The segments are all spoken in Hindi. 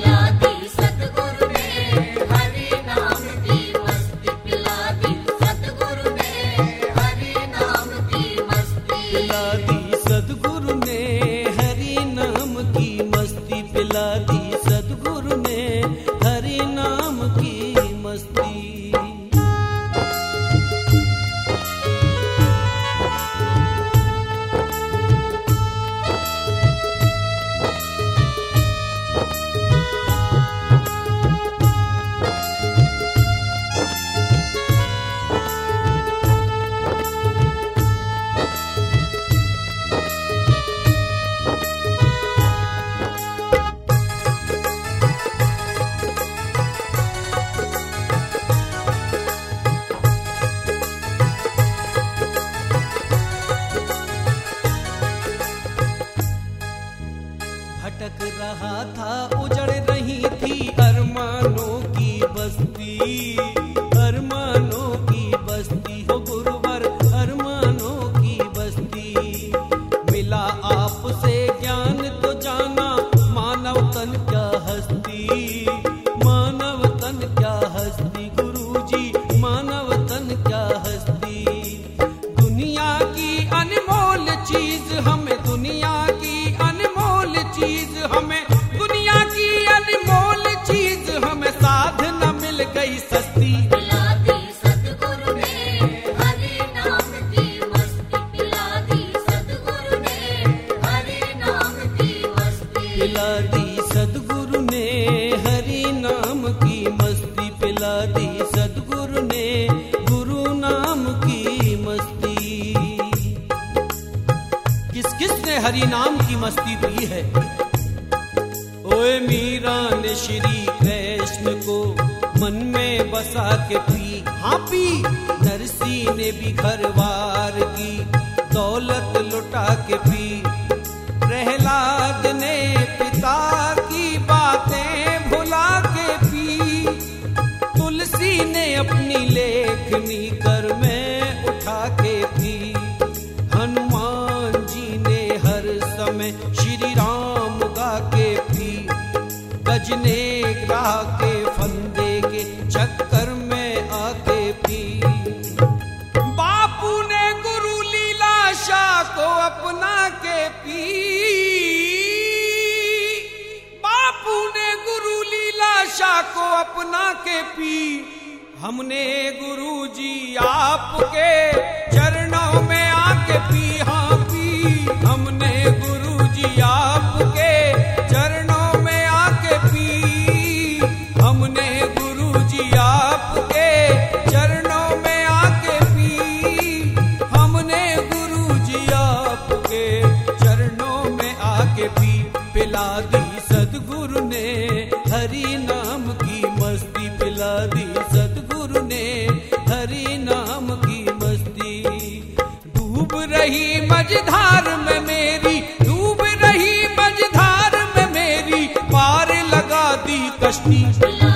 Yeah. श्री कृष्ण को मन में बसा के पी। हाँ पी। नरसी ने भी घरवार की दौलत लुटा के पी। प्रहलाद ने पिता गजने ग्राह के फंदे के चक्कर में आके पी। बापू ने गुरु लीला शाह को अपना के पी। बापू ने गुरु लीला शाह को अपना के पी। हमने गुरु जी आपके चरणों में आके पी हाँ पी। हमने गुरु जी आपके हरि नाम की मस्ती पिला दी सतगुरु ने। हरि नाम की मस्ती। डूब रही मझधार में मेरी, डूब रही मझधार में मेरी, पार लगा दी कश्ती।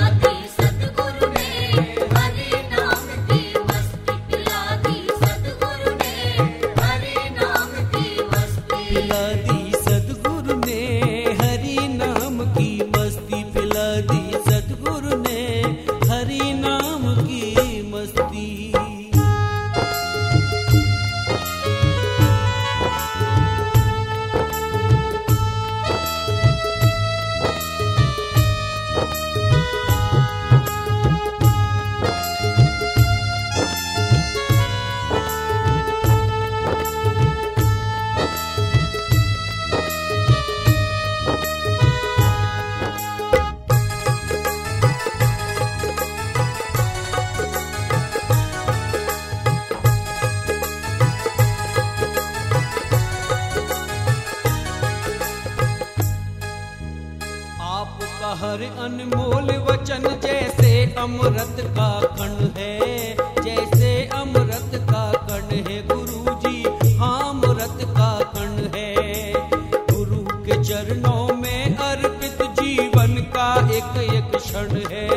आपका हर अनमोल वचन जैसे अमृत का कण है, जैसे अमृत का कण है गुरु जी हाँ अमृत का कण है। गुरु के चरणों में अर्पित जीवन का एक एक क्षण है।